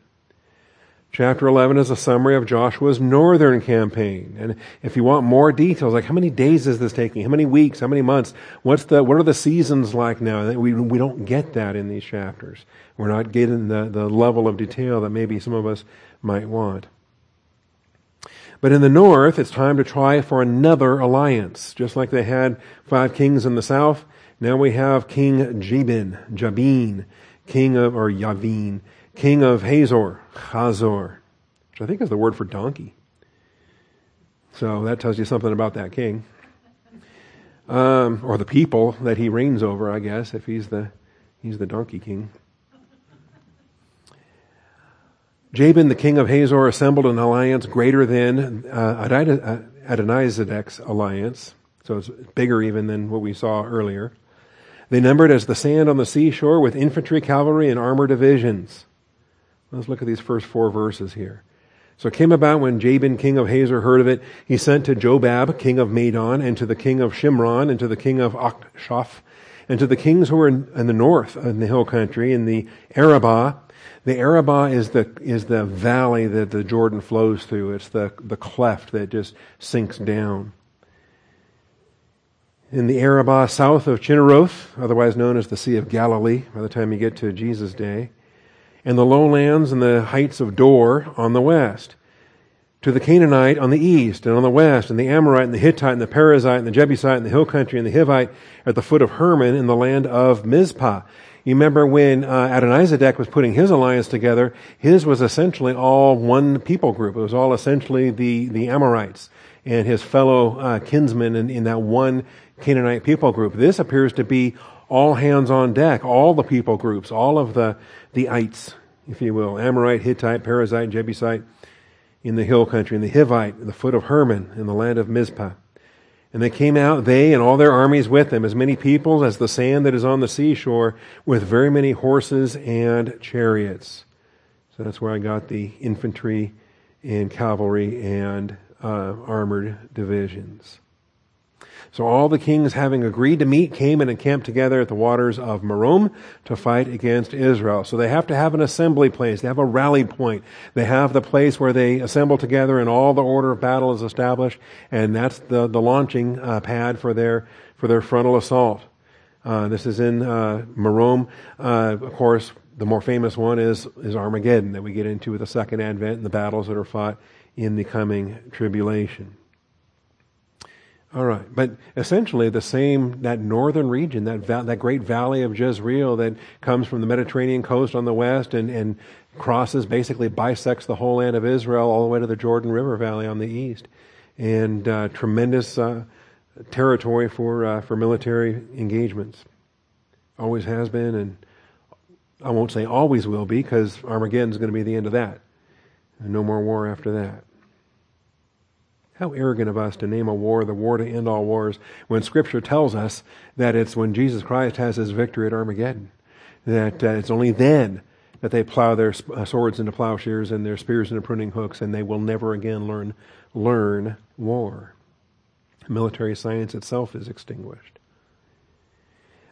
Chapter 11 is a summary of Joshua's northern campaign. And if you want more details, like how many days is this taking? How many weeks? How many months? What's the, what are the seasons like now? We, we don't get that in these chapters. We're not getting the, the level of detail that maybe some of us might want. But in the north, it's time to try for another alliance. Just like they had five kings in the south, now we have King Jabin, Jabin, king of, or Yavin, king of Hazor, Hazor, which I think is the word for donkey. So that tells you something about that king. Um, or the people that he reigns over, I guess, if he's the, he's the donkey king. Jabin, the king of Hazor, assembled an alliance greater than uh, Adonizedek's alliance. So it's bigger even than what we saw earlier. They numbered as the sand on the seashore with infantry, cavalry, and armor divisions. Let's look at these first four verses here. So it came about when Jabin, king of Hazor, heard of it, he sent to Jobab, king of Madon, and to the king of Shimron, and to the king of Achshaph, and to the kings who were in, in the north, in the hill country, in the Arabah. The Arabah is the, is the valley that the Jordan flows through. It's the, the cleft that just sinks down. In the Arabah south of Chinneroth, otherwise known as the Sea of Galilee, by the time you get to Jesus' day, and the lowlands and the heights of Dor on the west, to the Canaanite on the east and on the west, and the Amorite and the Hittite and the Perizzite and the Jebusite and the hill country and the Hivite at the foot of Hermon in the land of Mizpah. You remember when uh, Adonizedek was putting his alliance together, his was essentially all one people group. It was all essentially the, the Amorites and his fellow uh, kinsmen in, in that one Canaanite people group. This appears to be all hands on deck, all the people groups, all of the, the ites, if you will, Amorite, Hittite, Perizzite, Jebusite, in the hill country, and the Hivite, in the foot of Hermon, in the land of Mizpah. And they came out, they and all their armies with them, as many peoples as the sand that is on the seashore, with very many horses and chariots. So that's where I got the infantry and cavalry and uh, armored divisions. So all the kings, having agreed to meet, came and encamped together at the waters of Merom to fight against Israel. So they have to have an assembly place. They have a rally point. They have the place where they assemble together and all the order of battle is established. And that's the, the launching uh, pad for their, for their frontal assault. Uh, this is in uh, Merom. Uh, of course, the more famous one is, is Armageddon that we get into with the second advent and the battles that are fought in the coming tribulation. All right, but essentially the same that northern region, that va- that great valley of Jezreel that comes from the Mediterranean coast on the west and and crosses basically bisects the whole land of Israel all the way to the Jordan River Valley on the east, and uh, tremendous uh, territory for uh, for military engagements. Always has been, and I won't say always will be, because Armageddon is going to be the end of that. No more war after that. How arrogant of us to name a war the war to end all wars when Scripture tells us that it's when Jesus Christ has his victory at Armageddon. That uh, it's only then that they plow their uh, swords into plowshares and their spears into pruning hooks, and they will never again learn learn war. Military science itself is extinguished.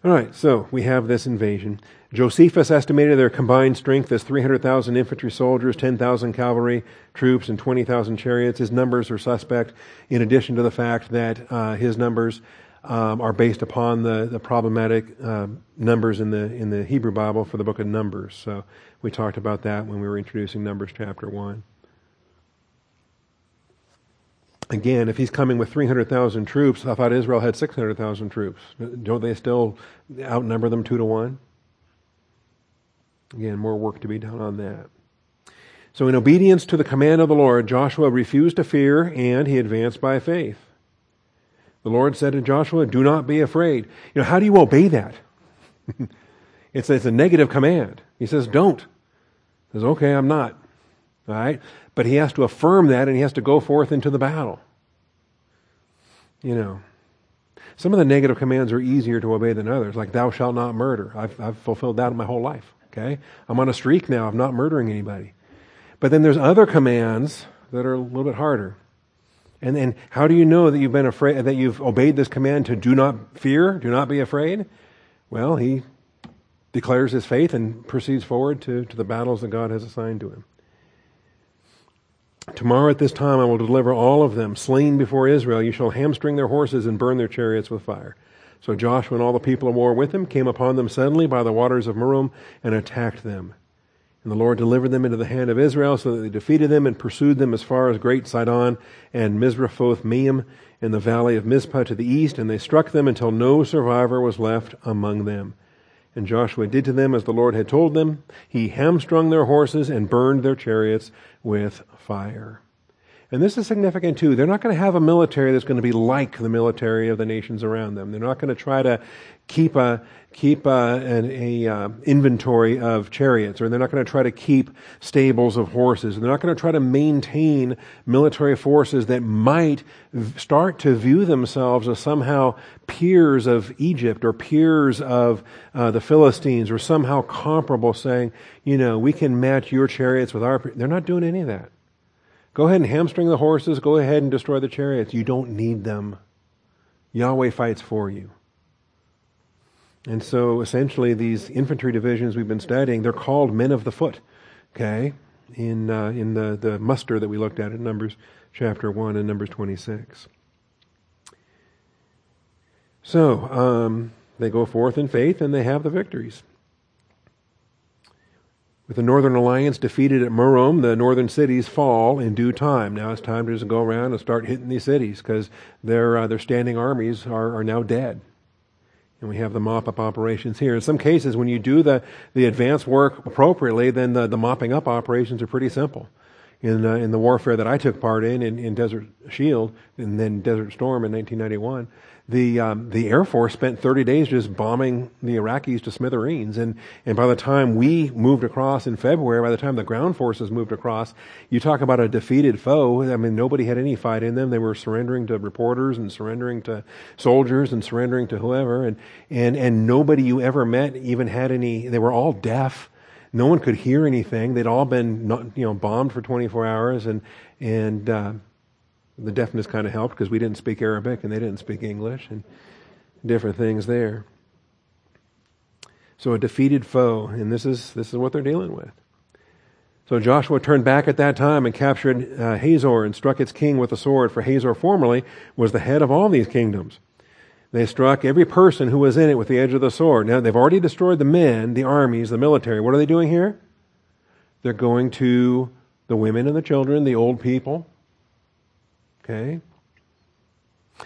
All right, so we have this invasion. Josephus estimated their combined strength as 300,000 infantry soldiers, 10,000 cavalry troops, and 20,000 chariots. His numbers are suspect, in addition to the fact that uh, his numbers um, are based upon the, the problematic uh, numbers in the, in the Hebrew Bible for the book of Numbers. So we talked about that when we were introducing Numbers chapter 1 again, if he's coming with 300,000 troops, I thought Israel had 600,000 troops. Don't they still outnumber them two to one? Again, more work to be done on that. So, in obedience to the command of the Lord, Joshua refused to fear and he advanced by faith. The Lord said to Joshua, Do not be afraid. You know, how do you obey that? It's, it's a negative command. He says, don't. He says, okay, I'm not. All right? But he has to affirm that and he has to go forth into the battle. You know, some of the negative commands are easier to obey than others, like thou shalt not murder. I've, I've fulfilled that in my whole life. Okay? I'm on a streak now of not murdering anybody. But then there's other commands that are a little bit harder. And then how do you know that you've been afraid that you've obeyed this command to do not fear, do not be afraid? Well, he declares his faith and proceeds forward to, to the battles that God has assigned to him. Tomorrow at this time I will deliver all of them, slain before Israel. You shall hamstring their horses and burn their chariots with fire. So Joshua and all the people of war with him came upon them suddenly by the waters of Merom and attacked them. And the Lord delivered them into the hand of Israel, so that they defeated them and pursued them as far as Great Sidon and Misrephoth Maim in the valley of Mizpah to the east, and they struck them until no survivor was left among them. And Joshua did to them as the Lord had told them. He hamstrung their horses and burned their chariots with fire. And this is significant too. They're not going to have a military that's going to be like the military of the nations around them. They're not going to try to keep a keep a, an a, uh, inventory of chariots, or they're not going to try to keep stables of horses. They're not going to try to maintain military forces that might v- start to view themselves as somehow peers of Egypt or peers of uh, the Philistines, or somehow comparable, saying, you know, we can match your chariots with our. They're not doing any of that. Go ahead and hamstring the horses. Go ahead and destroy the chariots. You don't need them. Yahweh fights for you. And so essentially, these infantry divisions we've been studying, they're called men of the foot. Okay? In, uh, in the, the muster that we looked at in Numbers chapter 1 and Numbers 26. So, um, they go forth in faith and they have the victories. With the Northern Alliance defeated at Merom, the northern cities fall in due time. Now it's time to just go around and start hitting these cities because their, uh, their standing armies are, are now dead. And we have the mop up operations here. In some cases, when you do the, the advanced work appropriately, then the, the mopping up operations are pretty simple. In, uh, in the warfare that I took part in, in, in Desert Shield and then Desert Storm in 1991, the um, the Air Force spent 30 days just bombing the Iraqis to smithereens, and and by the time we moved across in February, by the time the ground forces moved across, you talk about a defeated foe. I mean, nobody had any fight in them. They were surrendering to reporters and surrendering to soldiers and surrendering to whoever, and and and nobody you ever met even had any. They were all deaf. No one could hear anything. They'd all been you know bombed for 24 hours, and and uh, the deafness kind of helped because we didn't speak Arabic and they didn't speak English and different things there. So a defeated foe, and this is this is what they're dealing with. So Joshua turned back at that time and captured uh, Hazor and struck its king with a sword, for Hazor formerly was the head of all these kingdoms. They struck every person who was in it with the edge of the sword. Now they've already destroyed the men, the armies, the military. What are they doing here? They're going to the women and the children, the old people, Okay?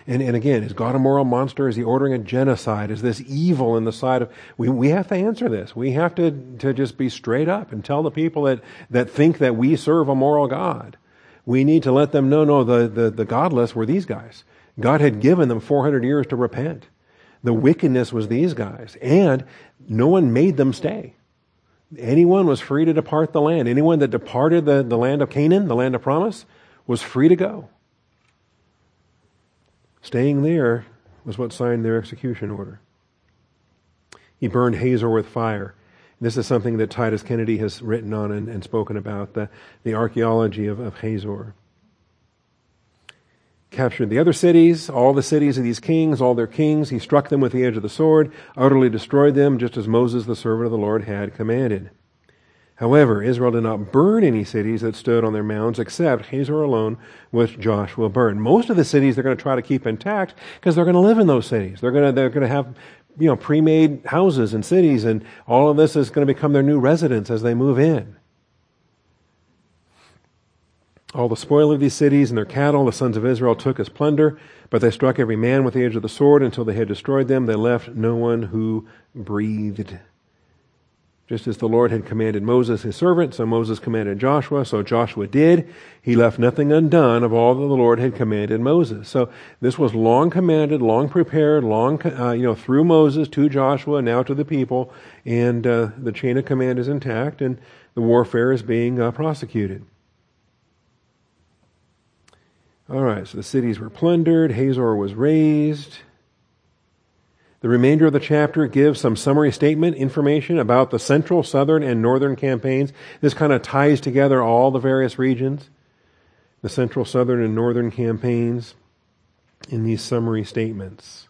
And, and again, is God a moral monster? Is he ordering a genocide? Is this evil in the sight of. We, we have to answer this. We have to, to just be straight up and tell the people that, that think that we serve a moral God. We need to let them know no, the, the, the godless were these guys. God had given them 400 years to repent. The wickedness was these guys. And no one made them stay. Anyone was free to depart the land. Anyone that departed the, the land of Canaan, the land of promise, was free to go. Staying there was what signed their execution order. He burned Hazor with fire. This is something that Titus Kennedy has written on and, and spoken about the, the archaeology of, of Hazor. Captured the other cities, all the cities of these kings, all their kings. He struck them with the edge of the sword, utterly destroyed them, just as Moses, the servant of the Lord, had commanded. However, Israel did not burn any cities that stood on their mounds except Hazor alone, which Joshua burned. Most of the cities they're going to try to keep intact because they're going to live in those cities. They're going to, they're going to have, you know, pre-made houses and cities and all of this is going to become their new residence as they move in. All the spoil of these cities and their cattle the sons of Israel took as plunder, but they struck every man with the edge of the sword until they had destroyed them. They left no one who breathed. Just as the Lord had commanded Moses, his servant, so Moses commanded Joshua, so Joshua did. He left nothing undone of all that the Lord had commanded Moses. So this was long commanded, long prepared, long, uh, you know, through Moses to Joshua, now to the people, and uh, the chain of command is intact, and the warfare is being uh, prosecuted. All right, so the cities were plundered, Hazor was razed. The remainder of the chapter gives some summary statement information about the central, southern, and northern campaigns. This kind of ties together all the various regions, the central, southern, and northern campaigns in these summary statements.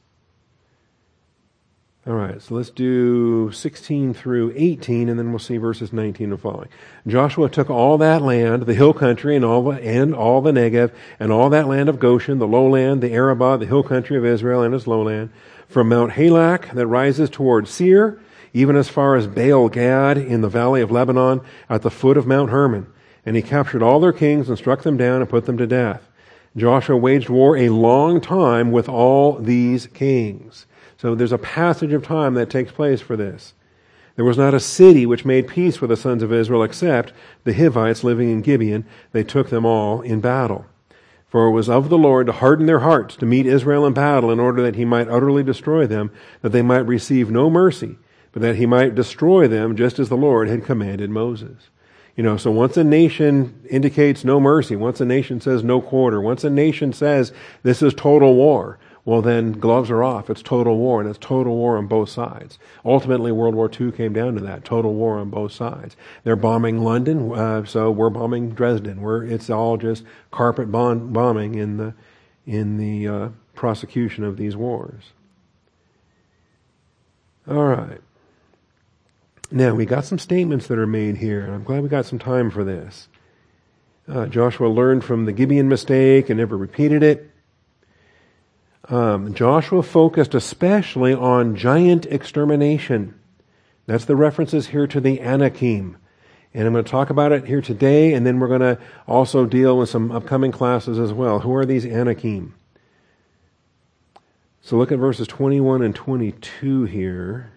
All right, so let's do 16 through 18, and then we'll see verses 19 and following. Joshua took all that land, the hill country, and all the, and all the Negev, and all that land of Goshen, the lowland, the Arabah, the hill country of Israel, and its lowland, from Mount Halak that rises toward Seir, even as far as Baal Gad in the valley of Lebanon, at the foot of Mount Hermon. And he captured all their kings and struck them down and put them to death. Joshua waged war a long time with all these kings. So there's a passage of time that takes place for this. There was not a city which made peace with the sons of Israel except the Hivites living in Gibeon. They took them all in battle. For it was of the Lord to harden their hearts to meet Israel in battle in order that he might utterly destroy them, that they might receive no mercy, but that he might destroy them just as the Lord had commanded Moses. You know, so once a nation indicates no mercy, once a nation says no quarter, once a nation says this is total war, well then gloves are off. It's total war, and it's total war on both sides. Ultimately, World War II came down to that total war on both sides. They're bombing London, uh, so we're bombing Dresden. We're, it's all just carpet bomb, bombing in the, in the uh, prosecution of these wars. All right. Now, we got some statements that are made here, and I'm glad we got some time for this. Uh, Joshua learned from the Gibeon mistake and never repeated it um, Joshua focused especially on giant extermination. That's the references here to the Anakim. And I'm going to talk about it here today, and then we're going to also deal with some upcoming classes as well. Who are these Anakim? So look at verses 21 and 22 here.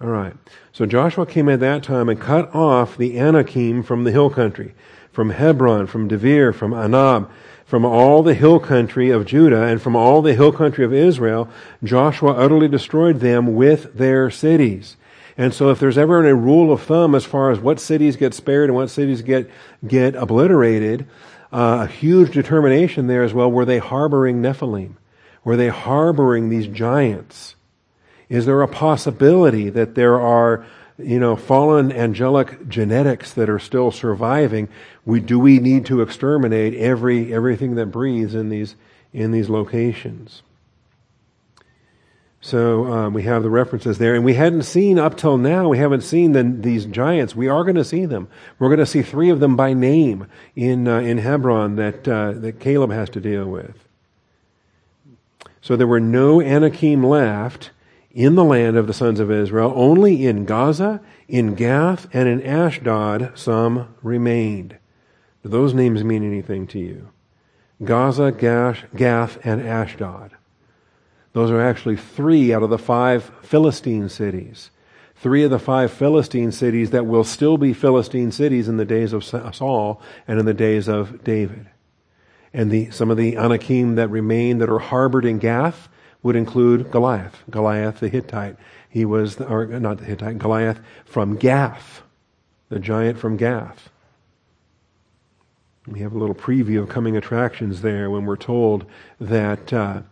All right. So Joshua came at that time and cut off the Anakim from the hill country, from Hebron, from Debir, from Anab, from all the hill country of Judah and from all the hill country of Israel, Joshua utterly destroyed them with their cities. And so if there's ever a rule of thumb as far as what cities get spared and what cities get, get obliterated, uh, a huge determination there as well, were they harboring Nephilim? Were they harboring these giants? Is there a possibility that there are you know, fallen angelic genetics that are still surviving, we, do we need to exterminate every, everything that breathes in these, in these locations? So um, we have the references there, and we hadn't seen up till now. We haven't seen the, these giants. We are going to see them. We're going to see three of them by name in uh, in Hebron that uh, that Caleb has to deal with. So there were no Anakim left, in the land of the sons of Israel, only in Gaza, in Gath, and in Ashdod some remained. Do those names mean anything to you? Gaza, Gash, Gath, and Ashdod. Those are actually three out of the five Philistine cities. Three of the five Philistine cities that will still be Philistine cities in the days of Saul and in the days of David. And the, some of the Anakim that remain that are harbored in Gath would include Goliath, Goliath the Hittite. He was, the, or not the Hittite, Goliath from Gath, the giant from Gath. We have a little preview of coming attractions there when we're told that uh,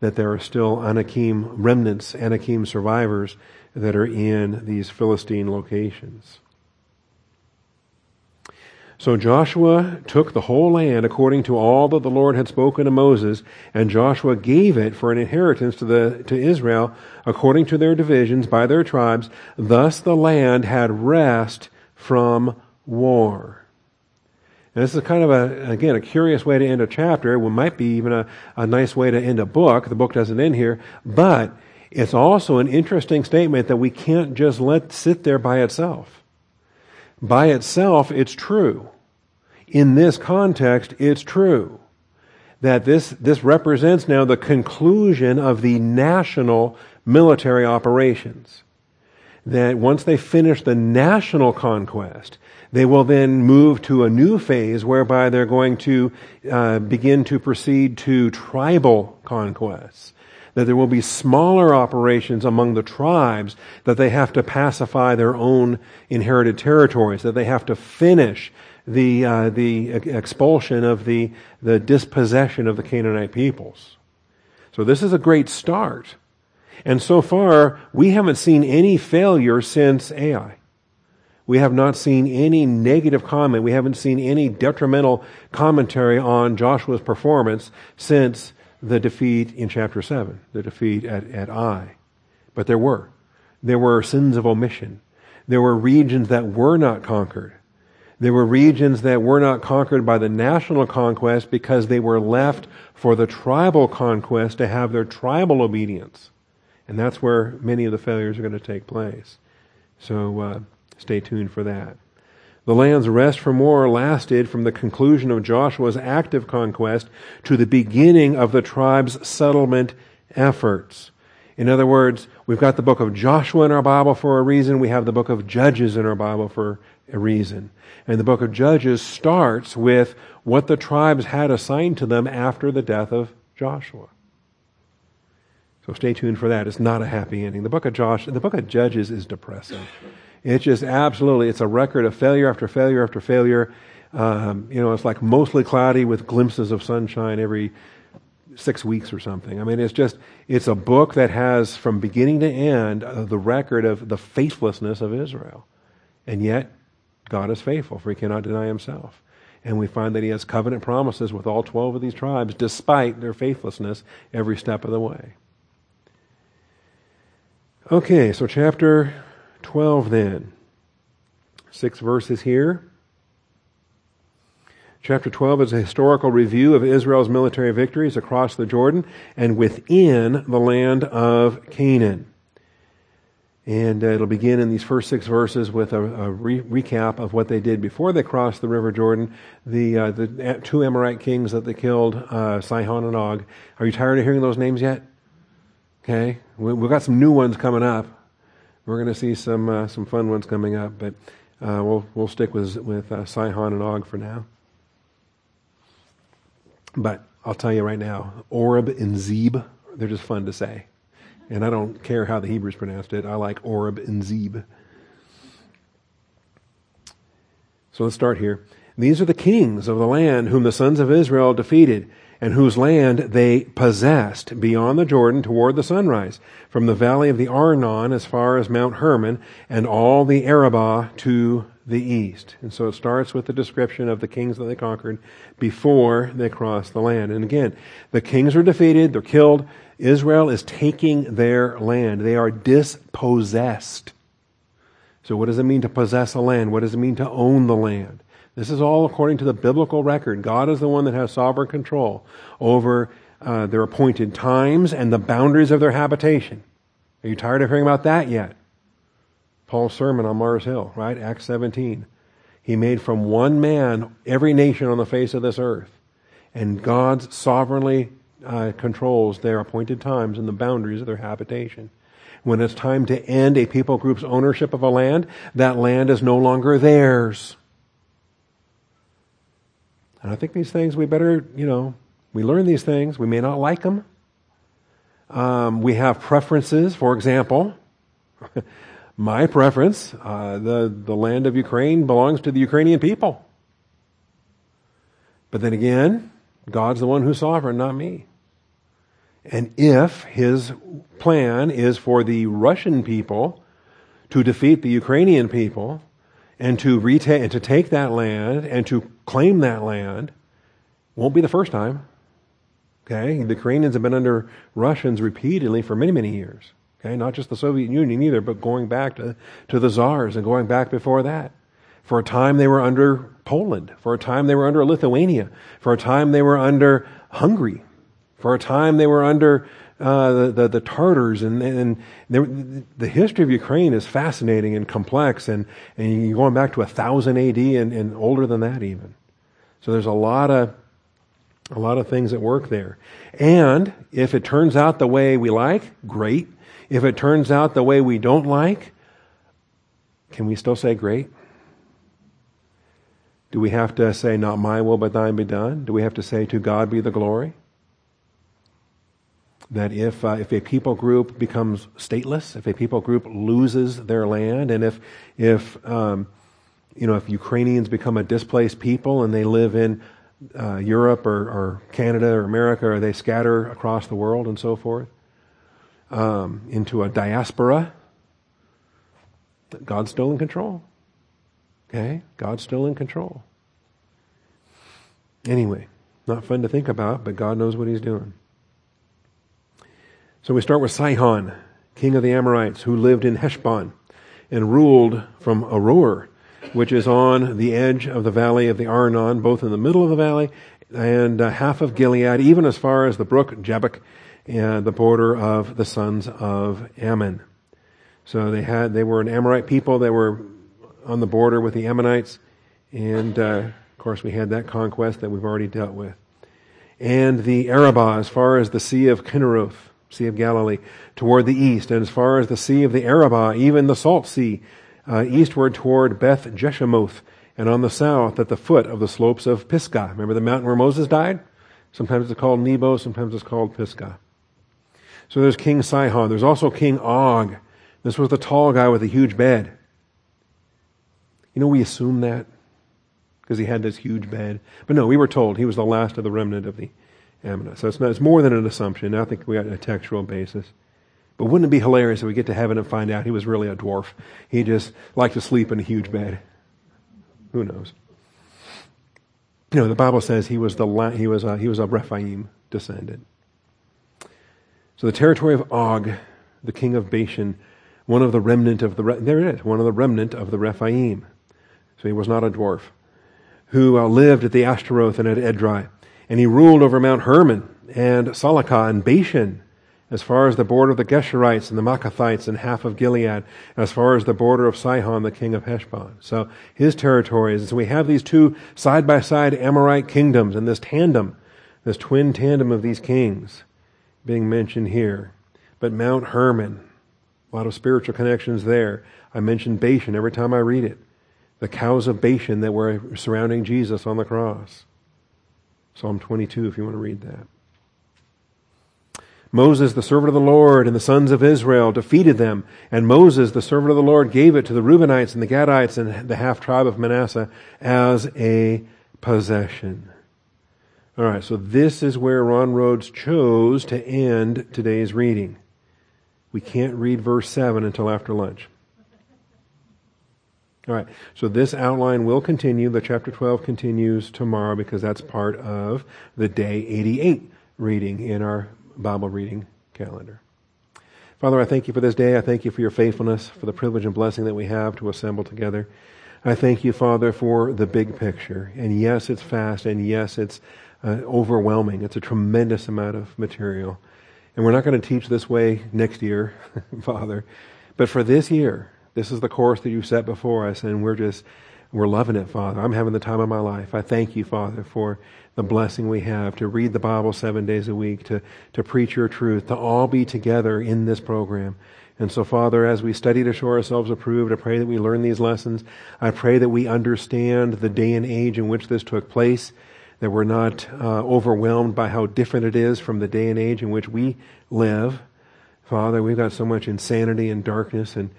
that there are still Anakim remnants, Anakim survivors that are in these Philistine locations. So Joshua took the whole land according to all that the Lord had spoken to Moses, and Joshua gave it for an inheritance to the to Israel according to their divisions by their tribes. Thus the land had rest from war. And this is kind of a again a curious way to end a chapter. It might be even a, a nice way to end a book. The book doesn't end here, but it's also an interesting statement that we can't just let sit there by itself by itself, it's true. In this context, it's true that this, this represents now the conclusion of the national military operations. that once they finish the national conquest, they will then move to a new phase whereby they're going to uh, begin to proceed to tribal conquests. That there will be smaller operations among the tribes that they have to pacify their own inherited territories, that they have to finish the, uh, the expulsion of the, the dispossession of the Canaanite peoples. So this is a great start. And so far, we haven't seen any failure since Ai. We have not seen any negative comment. We haven't seen any detrimental commentary on Joshua's performance since the defeat in chapter 7, the defeat at, at Ai. But there were. There were sins of omission. There were regions that were not conquered. There were regions that were not conquered by the national conquest because they were left for the tribal conquest to have their tribal obedience. And that's where many of the failures are going to take place. So uh, stay tuned for that. The land's rest from war lasted from the conclusion of Joshua's active conquest to the beginning of the tribe's settlement efforts. In other words, we've got the book of Joshua in our Bible for a reason. We have the book of Judges in our Bible for a reason. And the book of Judges starts with what the tribes had assigned to them after the death of Joshua. So stay tuned for that. It's not a happy ending. The book of Josh, the book of Judges is depressing. It's just absolutely, it's a record of failure after failure after failure. Um, you know, it's like mostly cloudy with glimpses of sunshine every six weeks or something. I mean, it's just, it's a book that has from beginning to end uh, the record of the faithlessness of Israel. And yet, God is faithful, for he cannot deny himself. And we find that he has covenant promises with all 12 of these tribes, despite their faithlessness every step of the way. Okay, so chapter 12 then. Six verses here. Chapter 12 is a historical review of Israel's military victories across the Jordan and within the land of Canaan. And uh, it'll begin in these first six verses with a, a re- recap of what they did before they crossed the River Jordan. The, uh, the two Amorite kings that they killed, uh, Sihon and Og. Are you tired of hearing those names yet? Okay, we, have got some new ones coming up. We're going to see some uh, some fun ones coming up, but uh, we'll we'll stick with with uh, Sihon and Og for now. But I'll tell you right now, Oreb and Zeb, they're just fun to say. And I don't care how the Hebrews pronounced it. I like Oreb and Zeb. So let's start here. These are the kings of the land whom the sons of Israel defeated, and whose land they possessed beyond the Jordan toward the sunrise, from the valley of the Arnon as far as Mount Hermon, and all the Arabah to the east. And so it starts with the description of the kings that they conquered before they crossed the land. And again, the kings are defeated, they're killed. Israel is taking their land. They are dispossessed. So what does it mean to possess a land? What does it mean to own the land? This is all according to the biblical record. God is the one that has sovereign control over uh, their appointed times and the boundaries of their habitation. Are you tired of hearing about that yet? Paul's sermon on Mars Hill, right? Acts 17. He made from one man every nation on the face of this earth. And God's sovereignly uh, controls their appointed times and the boundaries of their habitation. When it's time to end a people group's ownership of a land, that land is no longer theirs. And I think these things we better, you know, we learn these things. We may not like them. Um, we have preferences, for example. my preference, uh, the, the land of Ukraine belongs to the Ukrainian people. But then again, God's the one who's sovereign, not me. And if his plan is for the Russian people to defeat the Ukrainian people and to retake and to take that land and to claim that land, won't be the first time. Okay, the Ukrainians have been under Russians repeatedly for many, many years. Okay, not just the Soviet Union either, but going back to, to the czars and going back before that. For a time they were under Poland. For a time they were under Lithuania. For a time they were under Hungary. For a time they were under uh, the, the, the, Tartars. And, and the history of Ukraine is fascinating and complex. And, and you're going back to 1000 AD and, and older than that even. So there's a lot of a lot of things at work there. And if it turns out the way we like, great. If it turns out the way we don't like, can we still say great? Do we have to say, not my will, but thine be done? Do we have to say, to God be the glory? That if, uh, if a people group becomes stateless, if a people group loses their land, and if, if, um, you know, if Ukrainians become a displaced people and they live in uh, Europe or, or, Canada or America, or they scatter across the world and so forth um, into a diaspora, God's still in control. Okay? God's still in control. Anyway, not fun to think about, but God knows what He's doing. So we start with Sihon, king of the Amorites, who lived in Heshbon and ruled from Aroer which is on the edge of the valley of the Arnon, both in the middle of the valley and uh, half of Gilead, even as far as the brook Jabbok and the border of the sons of Ammon. So they had they were an Amorite people. They were on the border with the Ammonites, and uh, of course we had that conquest that we've already dealt with. And the Arabah, as far as the Sea of Kinneroth, Sea of Galilee, toward the east, and as far as the Sea of the Arabah, even the Salt Sea, uh, eastward toward Beth Jeshimoth, and on the south at the foot of the slopes of Pisgah. Remember the mountain where Moses died? Sometimes it's called Nebo, sometimes it's called Pisgah. So there's King Sihon. There's also King Og. This was the tall guy with a huge bed. You know, we assume that because he had this huge bed. But no, we were told he was the last of the remnant of the So it's, not, it's more than an assumption. I think we got a textual basis. But wouldn't it be hilarious if we get to heaven and find out he was really a dwarf? He just liked to sleep in a huge bed. Who knows? You know, the Bible says he was the he was a, he was a Rephaim descendant. So the territory of Og, the king of Bashan, one of the remnant of the there it is, one of the remnant of the Rephaim. So he was not a dwarf, who uh, lived at the Ashtaroth and at Edrei, and he ruled over Mount Hermon and Salakah and Bashan as far as the border of the Geshurites and the Maacathites and half of Gilead, as far as the border of Sihon, the king of Heshbon. So his territories. And so we have these two side by side Amorite kingdoms and this tandem, this twin tandem of these kings being mentioned here. But Mount Hermon, a lot of spiritual connections there. I mention Bashan every time I read it. The cows of Bashan that were surrounding Jesus on the cross. Psalm 22, if you want to read that. Moses, the servant of the Lord, and the sons of Israel defeated them. And Moses, the servant of the Lord, gave it to the Reubenites and the Gadites and the half tribe of Manasseh as a possession. All right, so this is where Ron Rhodes chose to end today's reading. We can't read verse 7 until after lunch. All right, so this outline will continue. The chapter 12 continues tomorrow because that's part of the day 88 reading in our Bible reading calendar. Father, I thank you for this day. I thank you for your faithfulness, for the privilege and blessing that we have to assemble together. I thank you, Father, for the big picture. And yes, it's fast, and yes, it's uh, overwhelming. It's a tremendous amount of material. And we're not going to teach this way next year, Father. But for this year, this is the course that you set before us, and we're just, we're loving it, Father. I'm having the time of my life. I thank you, Father, for the blessing we have to read the Bible seven days a week, to, to preach your truth, to all be together in this program. And so, Father, as we study to show ourselves approved, I pray that we learn these lessons. I pray that we understand the day and age in which this took place, that we're not uh, overwhelmed by how different it is from the day and age in which we live. Father, we've got so much insanity and darkness, and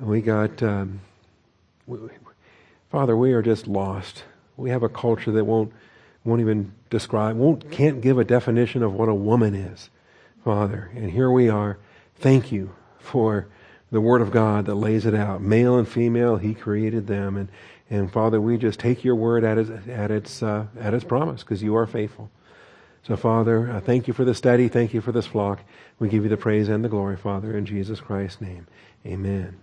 we got, um, we, Father, we are just lost. We have a culture that won't won't even describe, won't, can't give a definition of what a woman is, Father. And here we are. Thank you for the Word of God that lays it out. Male and female, He created them. And, and Father, we just take your word at its, at its, uh, at its promise because you are faithful. So, Father, uh, thank you for the study. Thank you for this flock. We give you the praise and the glory, Father, in Jesus Christ's name. Amen.